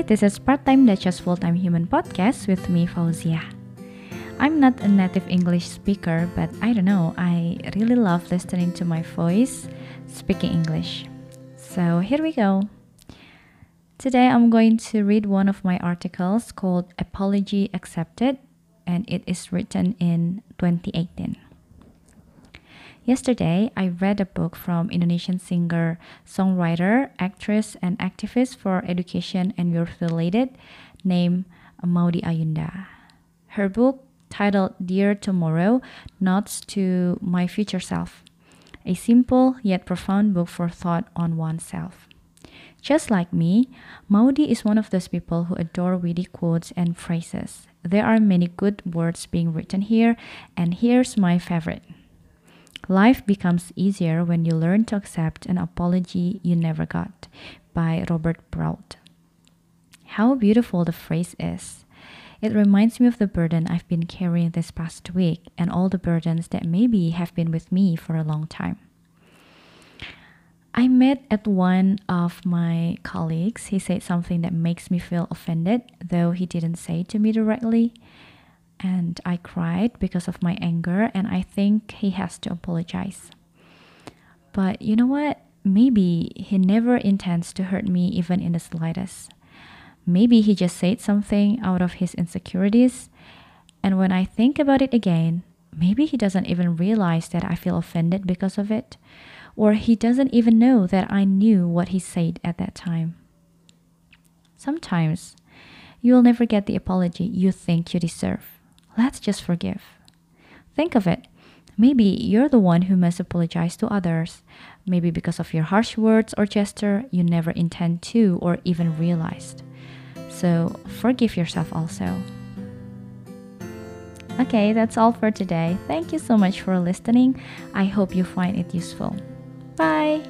Hi, this is Part Time Duchess Full Time Human Podcast with me, Fauzia. I'm not a native English speaker, but I don't know, I really love listening to my voice speaking English. So here we go. Today I'm going to read one of my articles called Apology Accepted, and it is written in 2018. Yesterday, I read a book from Indonesian singer, songwriter, actress, and activist for education and youth related named Maudy Ayunda. Her book, titled Dear Tomorrow, Notes to my future self, a simple yet profound book for thought on oneself. Just like me, Maudy is one of those people who adore witty quotes and phrases. There are many good words being written here, and here's my favorite. Life becomes easier when you learn to accept an apology you never got by Robert Brault. How beautiful the phrase is. It reminds me of the burden I've been carrying this past week and all the burdens that maybe have been with me for a long time. I met at one of my colleagues. He said something that makes me feel offended, though he didn't say it to me directly and I cried because of my anger, and I think he has to apologize. But you know what? Maybe he never intends to hurt me even in the slightest. Maybe he just said something out of his insecurities, and when I think about it again, maybe he doesn't even realize that I feel offended because of it, or he doesn't even know that I knew what he said at that time. Sometimes you'll never get the apology you think you deserve. Let's just forgive. Think of it. Maybe you're the one who must apologize to others. Maybe because of your harsh words or gesture you never intend to or even realized. So forgive yourself also. Okay, that's all for today. Thank you so much for listening. I hope you find it useful. Bye.